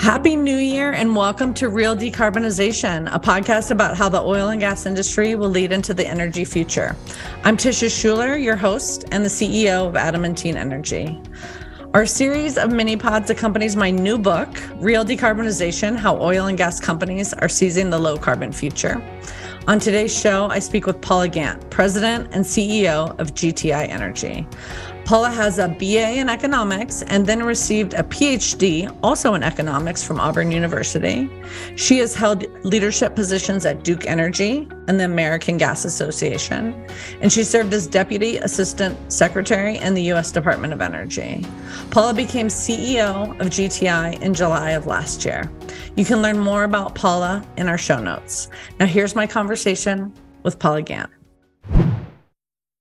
Happy New Year and welcome to Real Decarbonization, a podcast about how the oil and gas industry will lead into the energy future. I'm Tisha Schuler, your host and the CEO of Adamantine Energy. Our series of mini pods accompanies my new book, Real Decarbonization How Oil and Gas Companies Are Seizing the Low Carbon Future. On today's show, I speak with Paula Gant, President and CEO of GTI Energy. Paula has a BA in economics and then received a PhD, also in economics, from Auburn University. She has held leadership positions at Duke Energy and the American Gas Association, and she served as Deputy Assistant Secretary in the U.S. Department of Energy. Paula became CEO of GTI in July of last year. You can learn more about Paula in our show notes. Now, here's my conversation with Paula Gant.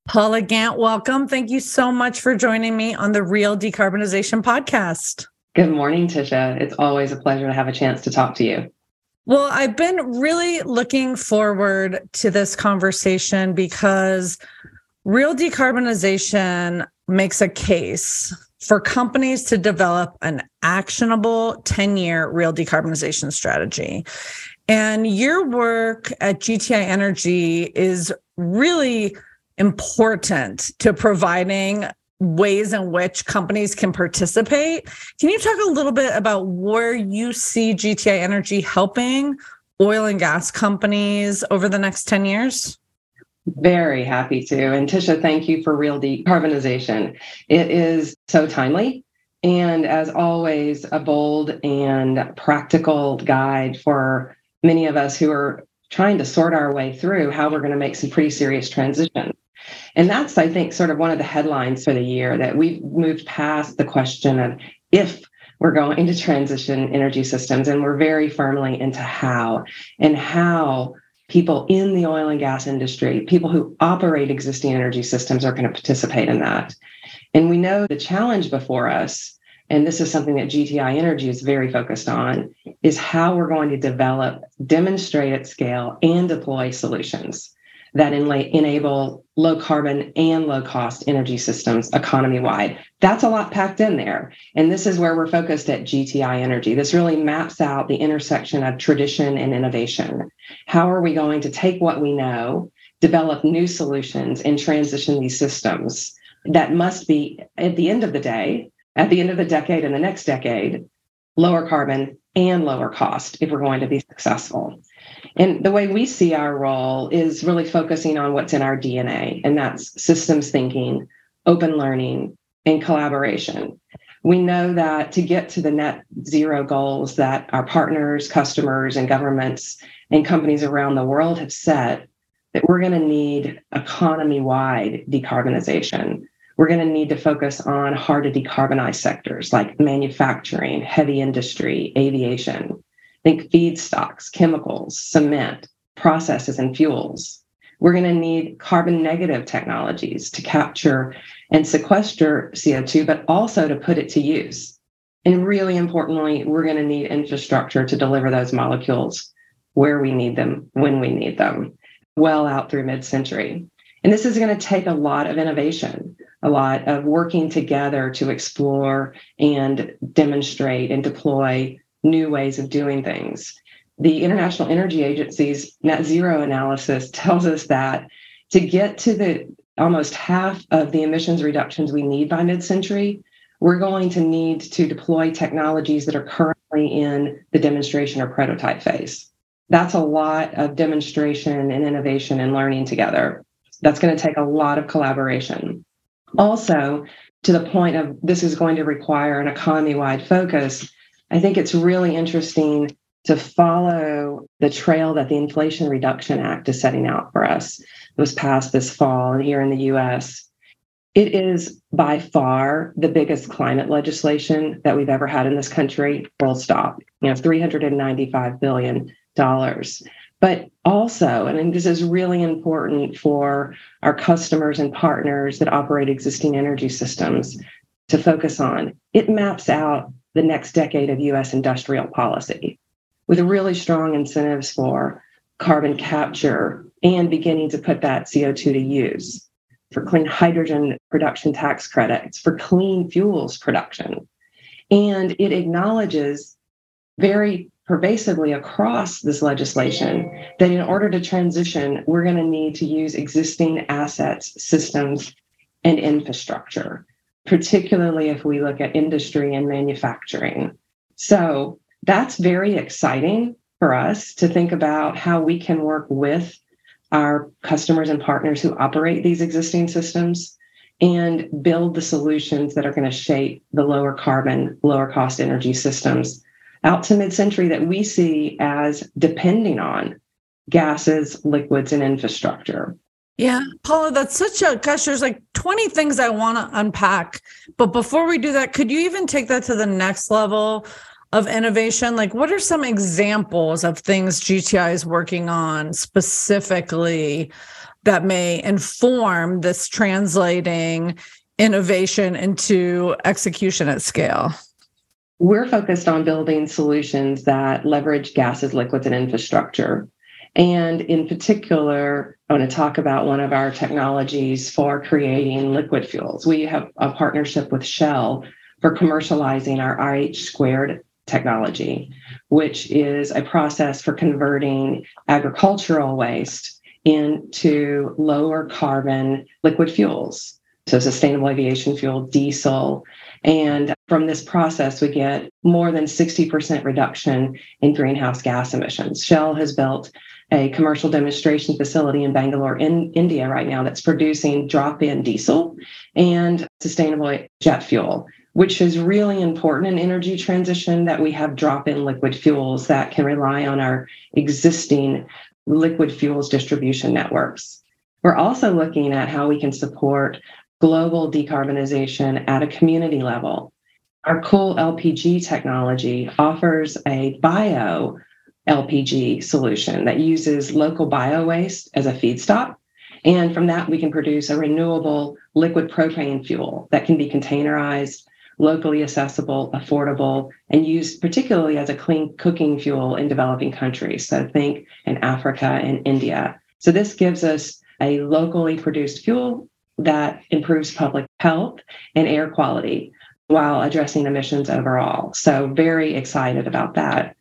Paula Gant, welcome. Thank you so much for joining me on the Real Decarbonization Podcast. Good morning, Tisha. It's always a pleasure to have a chance to talk to you. Well, I've been really looking forward to this conversation because real decarbonization makes a case for companies to develop an actionable 10 year real decarbonization strategy. And your work at GTI Energy is really important to providing ways in which companies can participate. Can you talk a little bit about where you see GTI Energy helping oil and gas companies over the next 10 years? Very happy to. And Tisha, thank you for real decarbonization. It is so timely. And as always, a bold and practical guide for many of us who are trying to sort our way through how we're going to make some pretty serious transition. And that's, I think, sort of one of the headlines for the year that we've moved past the question of if we're going to transition energy systems and we're very firmly into how and how people in the oil and gas industry, people who operate existing energy systems are going to participate in that. And we know the challenge before us, and this is something that GTI Energy is very focused on, is how we're going to develop, demonstrate at scale, and deploy solutions that enable low carbon and low cost energy systems economy wide. That's a lot packed in there. And this is where we're focused at GTI Energy. This really maps out the intersection of tradition and innovation. How are we going to take what we know, develop new solutions, and transition these systems that must be, at the end of the day, at the end of the decade and the next decade, lower carbon and lower cost if we're going to be successful. And the way we see our role is really focusing on what's in our DNA, and that's systems thinking, open learning, and collaboration. We know that to get to the net zero goals that our partners, customers, and governments and companies around the world have set, that we're going to need economy wide decarbonization. We're going to need to focus on hard to decarbonize sectors like manufacturing, heavy industry, aviation. Think feedstocks, chemicals, cement, processes, and fuels. We're going to need carbon negative technologies to capture and sequester CO2, but also to put it to use. And really importantly, we're going to need infrastructure to deliver those molecules where we need them, when we need them, well out through mid century. And this is going to take a lot of innovation, a lot of working together to explore and demonstrate and deploy new ways of doing things. The International Energy Agency's net zero analysis tells us that to get to the almost half of the emissions reductions we need by mid century, we're going to need to deploy technologies that are currently in the demonstration or prototype phase. That's a lot of demonstration and innovation and learning together. That's going to take a lot of collaboration. Also, to the point of this is going to require an economy wide focus, I think it's really interesting to follow the trail that the Inflation Reduction Act is setting out for us. It was passed this fall here in the US. It is by far the biggest climate legislation that we've ever had in this country, full stop. You know, $395 billion. But also, and this is really important for our customers and partners that operate existing energy systems to focus on, it maps out the next decade of US industrial policy with really strong incentives for carbon capture and beginning to put that CO2 to use. for clean hydrogen production tax credits, for clean fuels production. And it acknowledges very pervasively across this legislation that in order to transition, we're going to need to use existing assets, systems, and infrastructure, particularly if we look at industry and manufacturing. So that's very exciting for us to think about how we can work with our customers and partners who operate these existing systems and build the solutions that are going to shape the lower carbon, lower cost energy systems out to mid century that we see as depending on gases, liquids, and infrastructure. Yeah, Paula, that's such a gosh, there's like 20 things I want to unpack. But before we do that, could you even take that to the next level of innovation? Like, what are some examples of things GTI is working on specifically that may inform this translating innovation into execution at scale? We're focused on building solutions that leverage gases, liquids, and infrastructure. And in particular, I want to talk about one of our technologies for creating liquid fuels. We have a partnership with Shell for commercializing our IH squared technology, which is a process for converting agricultural waste into lower carbon liquid fuels. So, sustainable aviation fuel, diesel, and from this process, we get more than 60% reduction in greenhouse gas emissions. Shell has built a commercial demonstration facility in Bangalore, in India, right now that's producing drop in diesel and sustainable jet fuel, which is really important in energy transition that we have drop in liquid fuels that can rely on our existing liquid fuels distribution networks. We're also looking at how we can support global decarbonization at a community level. Our cool LPG technology offers a bio LPG solution that uses local bio waste as a feedstock. And from that, we can produce a renewable liquid propane fuel that can be containerized, locally accessible, affordable, and used particularly as a clean cooking fuel in developing countries. So think in Africa and India. So this gives us a locally produced fuel that improves public health and air quality while addressing emissions overall. So, very excited about that.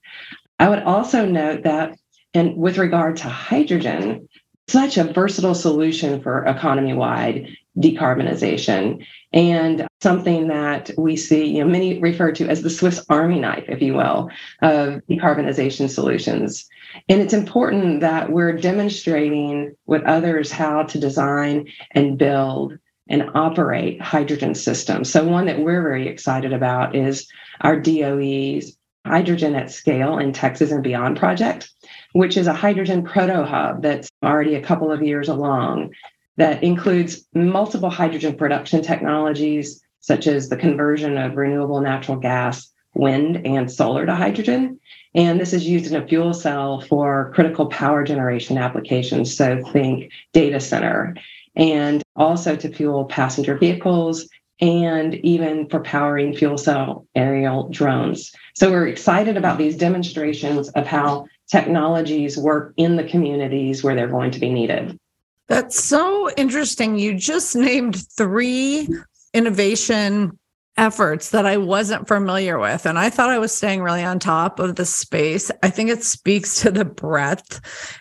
I would also note that, and with regard to hydrogen, such a versatile solution for economy wide decarbonization and something that we see, you know, many refer to as the Swiss Army knife, if you will, of decarbonization solutions. And it's important that we're demonstrating with others how to design and build and operate hydrogen systems. So, one that we're very excited about is our DOE's Hydrogen at Scale in Texas and Beyond project, which is a hydrogen proto hub that's already a couple of years along that includes multiple hydrogen production technologies, such as the conversion of renewable natural gas, wind, and solar to hydrogen. And this is used in a fuel cell for critical power generation applications. So think data center, and also to fuel passenger vehicles and even for powering fuel cell aerial drones. So we're excited about these demonstrations of how technologies work in the communities where they're going to be needed. That's so interesting. You just named three innovation efforts that I wasn't familiar with. And I thought I was staying really on top of the space. I think it speaks to the breadth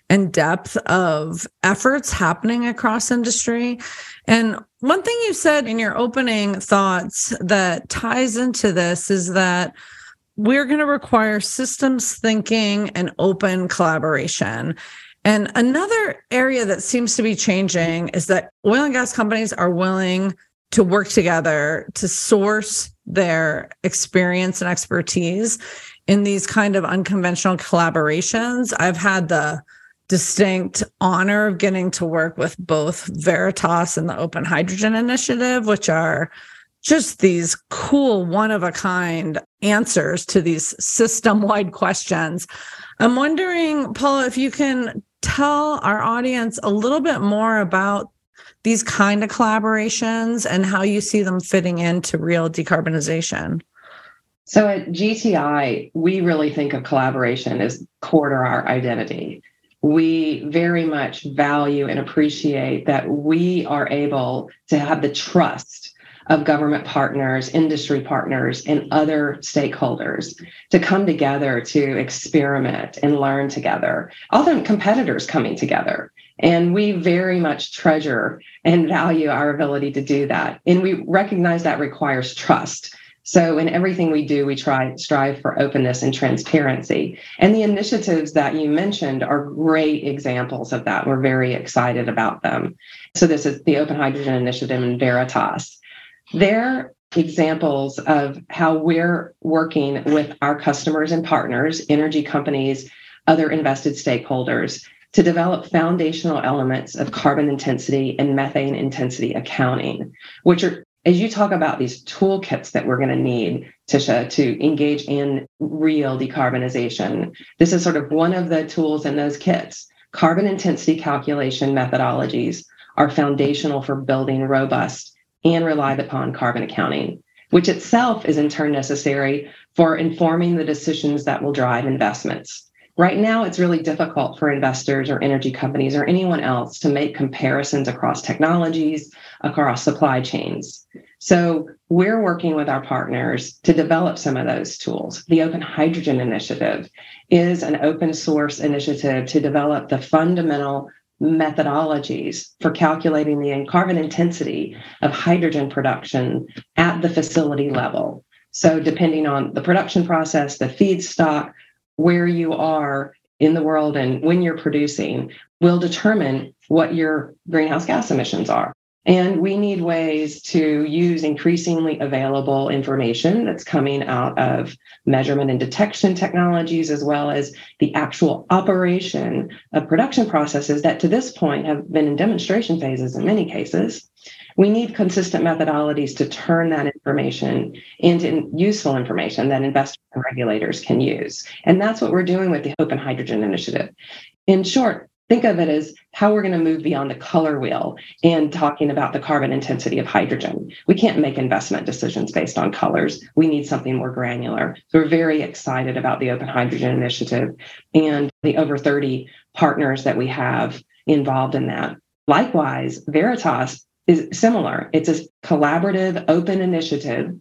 and depth of efforts happening across industry. And one thing you said in your opening thoughts that ties into this is that we're going to require systems thinking and open collaboration. And another area that seems to be changing is that oil and gas companies are willing to work together to source their experience and expertise in these kind of unconventional collaborations. I've had the distinct honor of getting to work with both Veritas and the Open Hydrogen Initiative, which are just these cool, one of a kind answers to these system wide questions. I'm wondering, Paula, if you can tell our audience a little bit more about these kind of collaborations and how you see them fitting into real decarbonization? So at GTI, we really think of collaboration as core to our identity. we very much value and appreciate that we are able to have the trust of government partners, industry partners, and other stakeholders to come together to experiment and learn together. Often competitors coming together. And we very much treasure and value our ability to do that. And we recognize that requires trust. So in everything we do, we try strive for openness and transparency. And the initiatives that you mentioned are great examples of that. We're very excited about them. So this is the Open Hydrogen Initiative in Veritas. They're examples of how we're working with our customers and partners, energy companies, other invested stakeholders to develop foundational elements of carbon intensity and methane intensity accounting, which are as you talk about these toolkits that we're going to need, Tisha, to engage in real decarbonization, this is sort of one of the tools in those kits. Carbon intensity calculation methodologies are foundational for building robust and relied upon carbon accounting, which itself is in turn necessary for informing the decisions that will drive investments. Right now, it's really difficult for investors or energy companies or anyone else to make comparisons across technologies, across supply chains. So, we're working with our partners to develop some of those tools. The Open Hydrogen Initiative is an open source initiative to develop the fundamental methodologies for calculating the carbon intensity of hydrogen production at the facility level. So, depending on the production process, the feedstock, where you are in the world and when you're producing will determine what your greenhouse gas emissions are. And we need ways to use increasingly available information that's coming out of measurement and detection technologies, as well as the actual operation of production processes that to this point have been in demonstration phases in many cases. We need consistent methodologies to turn that information into useful information that investors and regulators can use. And that's what we're doing with the Open Hydrogen Initiative. In short, think of it as how we're going to move beyond the color wheel and talking about the carbon intensity of hydrogen. We can't make investment decisions based on colors. We need something more granular. So we're very excited about the Open Hydrogen Initiative and the over 30 partners that we have involved in that. Likewise, Veritas is similar. It's a collaborative, open initiative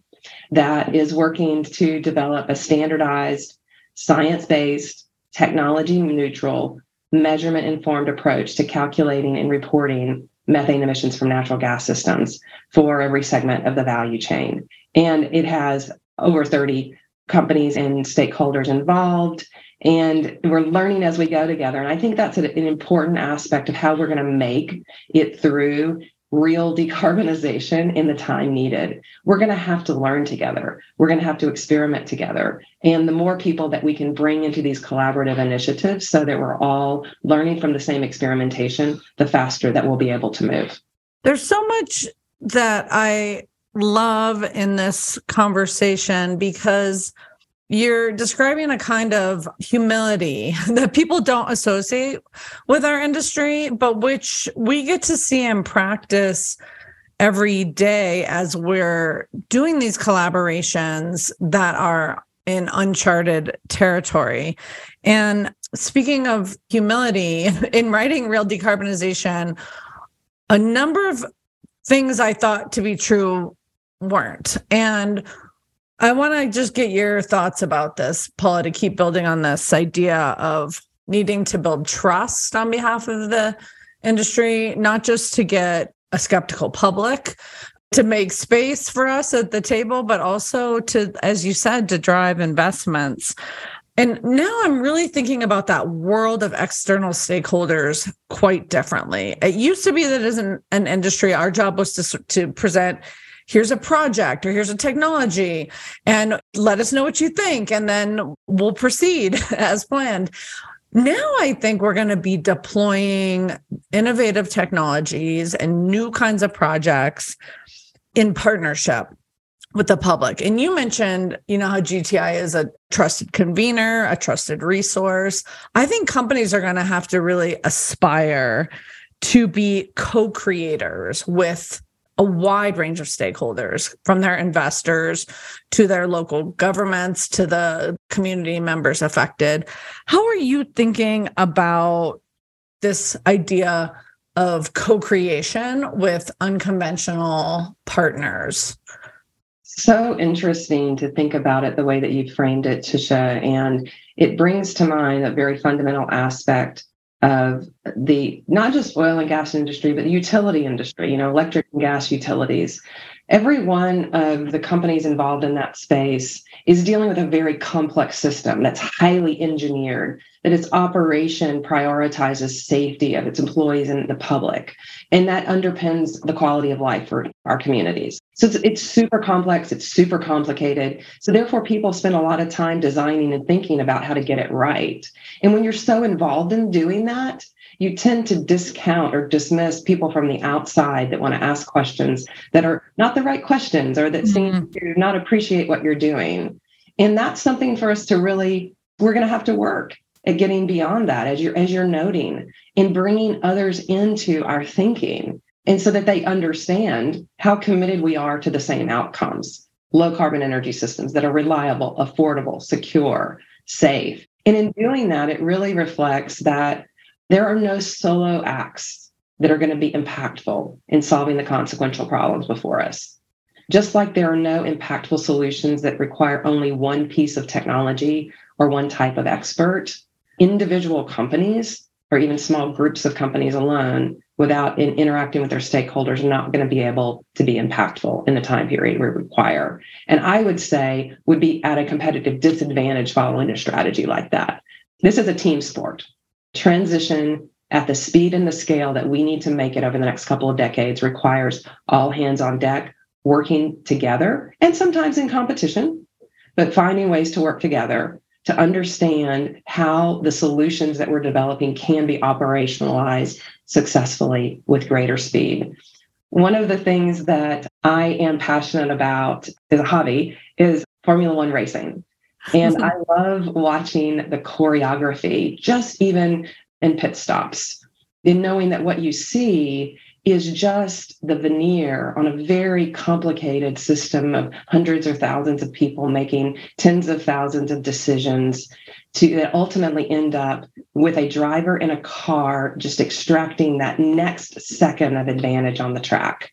that is working to develop a standardized, science based, technology neutral measurement informed approach to calculating and reporting methane emissions from natural gas systems for every segment of the value chain. And it has over 30 companies and stakeholders involved. And we're learning as we go together. And I think that's an important aspect of how we're going to make it through real decarbonization in the time needed. We're going to have to learn together. We're going to have to experiment together. And the more people that we can bring into these collaborative initiatives so that we're all learning from the same experimentation, the faster that we'll be able to move. There's so much that I love in this conversation because you're describing a kind of humility that people don't associate with our industry, but which we get to see in practice every day as we're doing these collaborations that are in uncharted territory. And speaking of humility, in writing Real Decarbonization, a number of things I thought to be true weren't. And I want to just get your thoughts about this, Paula, to keep building on this idea of needing to build trust on behalf of the industry, not just to get a skeptical public, to make space for us at the table, but also to, as you said, to drive investments. And now I'm really thinking about that world of external stakeholders quite differently. It used to be that as an, an industry, our job was to, to present here's a project or here's a technology and let us know what you think and then we'll proceed as planned. Now i think we're going to be deploying innovative technologies and new kinds of projects in partnership with the public. And you mentioned you know how gti is a trusted convener a trusted resource. I think companies are going to have to really aspire to be co-creators with a wide range of stakeholders from their investors to their local governments to the community members affected. How are you thinking about this idea of co-creation with unconventional partners so interesting to think about it the way that you framed it tisha and it brings to mind a very fundamental aspect of the not just oil and gas industry but the utility industry you know electric and gas utilities every one of the companies involved in that space is dealing with a very complex system that's highly engineered that its operation prioritizes safety of its employees and the public. And that underpins the quality of life for our communities. So it's, it's super complex it's super complicated. So therefore people spend a lot of time designing and thinking about how to get it right. And when you're so involved in doing that you tend to discount or dismiss people from the outside that want to ask questions that are not the right questions or that mm-hmm. seem to not appreciate what you're doing. And that's something for us to really, we're going to have to work at getting beyond that as you're as you're noting in bringing others into our thinking and so that they understand how committed we are to the same outcomes low carbon energy systems that are reliable affordable secure safe and in doing that it really reflects that there are no solo acts that are going to be impactful in solving the consequential problems before us. Just like there are no impactful solutions that require only one piece of technology or one type of expert, individual companies or even small groups of companies alone without in interacting with their stakeholders are not going to be able to be impactful in the time period we require. And I would say would be at a competitive disadvantage following a strategy like that. This is a team sport transition at the speed and the scale that we need to make it over the next couple of decades requires all hands on deck working together and sometimes in competition, but finding ways to work together to understand how the solutions that we're developing can be operationalized successfully with greater speed. One of the things that I am passionate about as a hobby is Formula One racing. And mm-hmm. I love watching the choreography, just even in pit stops, in knowing that what you see is just the veneer on a very complicated system of hundreds or thousands of people making tens of thousands of decisions to that ultimately end up with a driver in a car just extracting that next second of advantage on the track.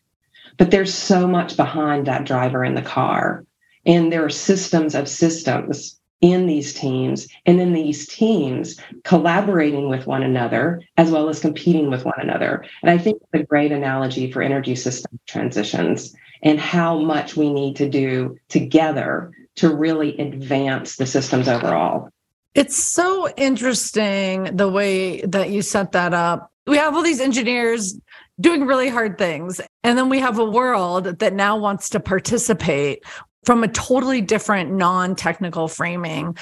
But there's so much behind that driver in the car and there are systems of systems in these teams, and then these teams collaborating with one another as well as competing with one another. And I think it's a great analogy for energy system transitions and how much we need to do together to really advance the systems overall. It's so interesting the way that you set that up. We have all these engineers doing really hard things. And then we have a world that now wants to participate from a totally different non technical framing.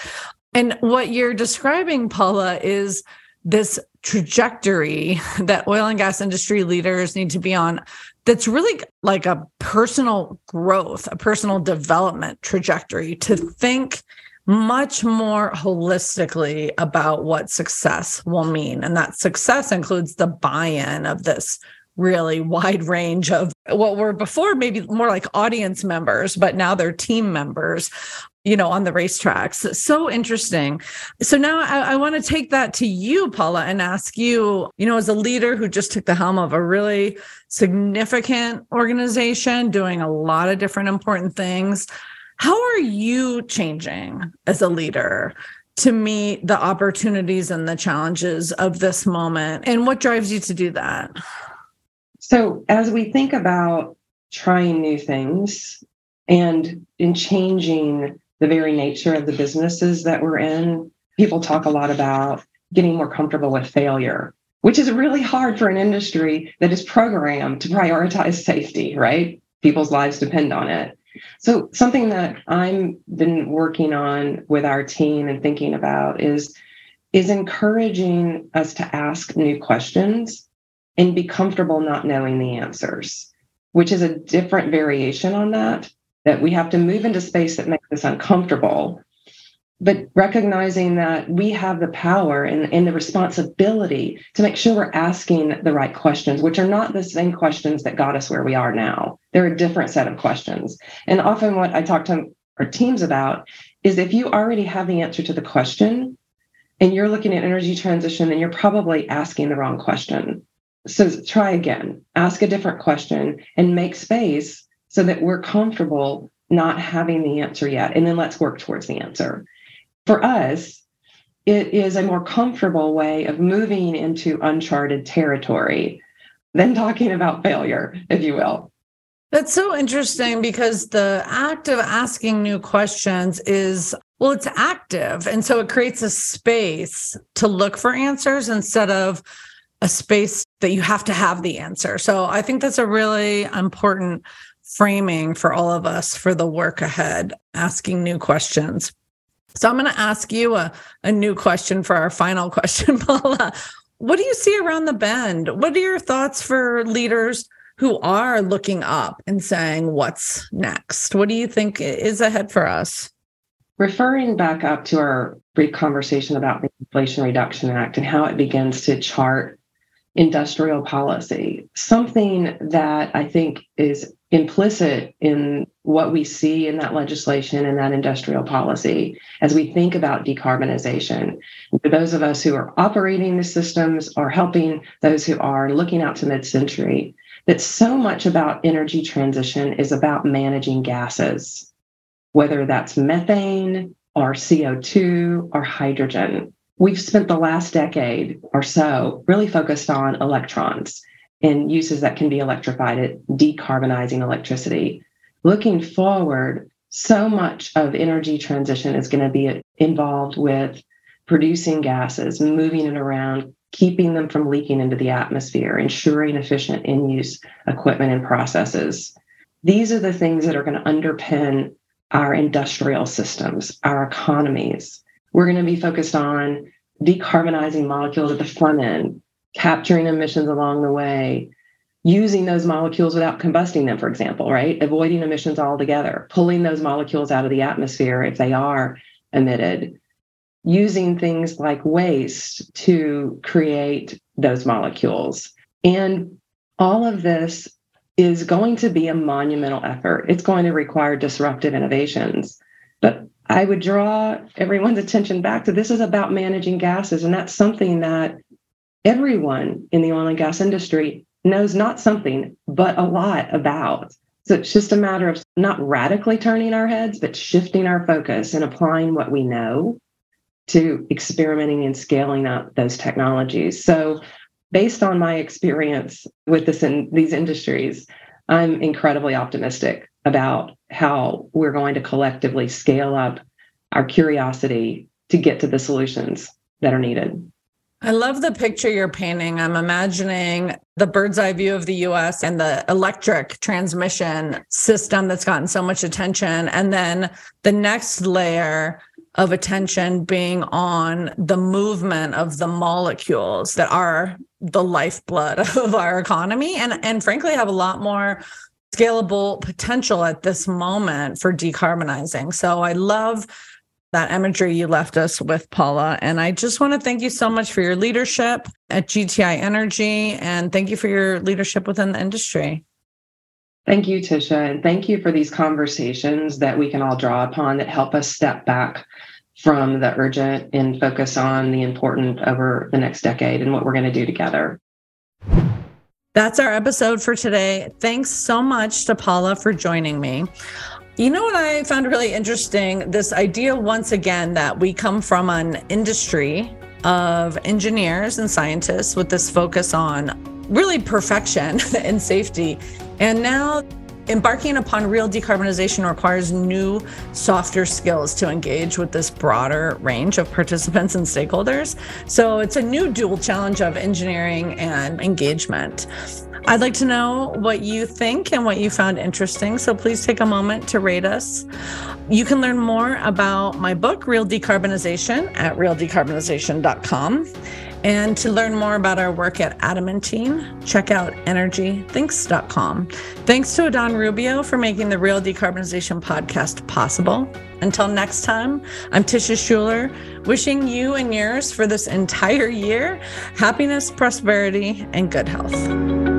And what you're describing, Paula, is this trajectory that oil and gas industry leaders need to be on that's really like a personal growth, a personal development trajectory to think much more holistically about what success will mean. And that success includes the buy in of this really wide range of what were before maybe more like audience members, but now they're team members you know, on the racetracks. So interesting. So now I, I want to take that to you, Paula, and ask you, you know, as a leader who just took the helm of a really significant organization doing a lot of different important things, how are you changing as a leader? To meet the opportunities and the challenges of this moment. And what drives you to do that? So, as we think about trying new things and in changing the very nature of the businesses that we're in, people talk a lot about getting more comfortable with failure, which is really hard for an industry that is programmed to prioritize safety, right? People's lives depend on it. So, something that I'm been working on with our team and thinking about is is encouraging us to ask new questions and be comfortable not knowing the answers, which is a different variation on that, that we have to move into space that makes us uncomfortable. But recognizing that we have the power and, and the responsibility to make sure we're asking the right questions, which are not the same questions that got us where we are now. They're a different set of questions. And often, what I talk to our teams about is if you already have the answer to the question, and you're looking at energy transition, then you're probably asking the wrong question. So try again, ask a different question and make space so that we're comfortable not having the answer yet. And then let's work towards the answer. For us, it is a more comfortable way of moving into uncharted territory than talking about failure, if you will. That's so interesting because the act of asking new questions is, well, it's active. And so it creates a space to look for answers instead of a space that you have to have the answer. So I think that's a really important framing for all of us for the work ahead, asking new questions. So I'm going to ask you a, a new question for our final question, Paula. What do you see around the bend? What are your thoughts for leaders who are looking up and saying, what's next? What do you think is ahead for us? Referring back up to our brief conversation about the Inflation Reduction Act and how it begins to chart industrial policy, something that I think is implicit in what we see in that legislation and that industrial policy as we think about decarbonization. For those of us who are operating the systems or helping those who are looking out to mid century, that so much about energy transition is about managing gases, whether that's methane or CO2 or hydrogen. We've spent the last decade or so really focused on electrons and uses that can be electrified at decarbonizing electricity. Looking forward, so much of energy transition is going to be involved with producing gases, moving it around, keeping them from leaking into the atmosphere, ensuring efficient in use equipment and processes. These are the things that are going to underpin our industrial systems, our economies. We're going to be focused on decarbonizing molecules at the front end, capturing emissions along the way, using those molecules without combusting them, for example, right? Avoiding emissions altogether, pulling those molecules out of the atmosphere if they are emitted, using things like waste to create those molecules. And all of this is going to be a monumental effort. It's going to require disruptive innovations. But I would draw everyone's attention back to this is about managing gases. And that's something that everyone in the oil and gas industry knows not something, but a lot about. So it's just a matter of not radically turning our heads, but shifting our focus and applying what we know to experimenting and scaling up those technologies. So, based on my experience with this in these industries, I'm incredibly optimistic about how we're going to collectively scale up our curiosity to get to the solutions that are needed. I love the picture you're painting. I'm imagining the bird's eye view of the US and the electric transmission system that's gotten so much attention. And then the next layer of attention being on the movement of the molecules that are the lifeblood of our economy and, and frankly have a lot more scalable potential at this moment for decarbonizing. So I love that imagery you left us with, Paula. And I just want to thank you so much for your leadership at GTI Energy and thank you for your leadership within the industry. Thank you, Tisha. And thank you for these conversations that we can all draw upon that help us step back from the urgent and focus on the important over the next decade and what we're going to do together. That's our episode for today. Thanks so much to Paula for joining me. You know what I found really interesting? This idea, once again, that we come from an industry of engineers and scientists with this focus on really perfection and safety. And now embarking upon real decarbonization requires new, softer skills to engage with this broader range of participants and stakeholders. So it's a new dual challenge of engineering and engagement. I'd like to know what you think and what you found interesting. So please take a moment to rate us. You can learn more about my book, Real Decarbonization, at realdecarbonization.com. And to learn more about our work at Adamantine, check out energythinks.com. Thanks to Adon Rubio for making the Real Decarbonization podcast possible. Until next time, I'm Tisha Schuler, wishing you and yours for this entire year happiness, prosperity, and good health.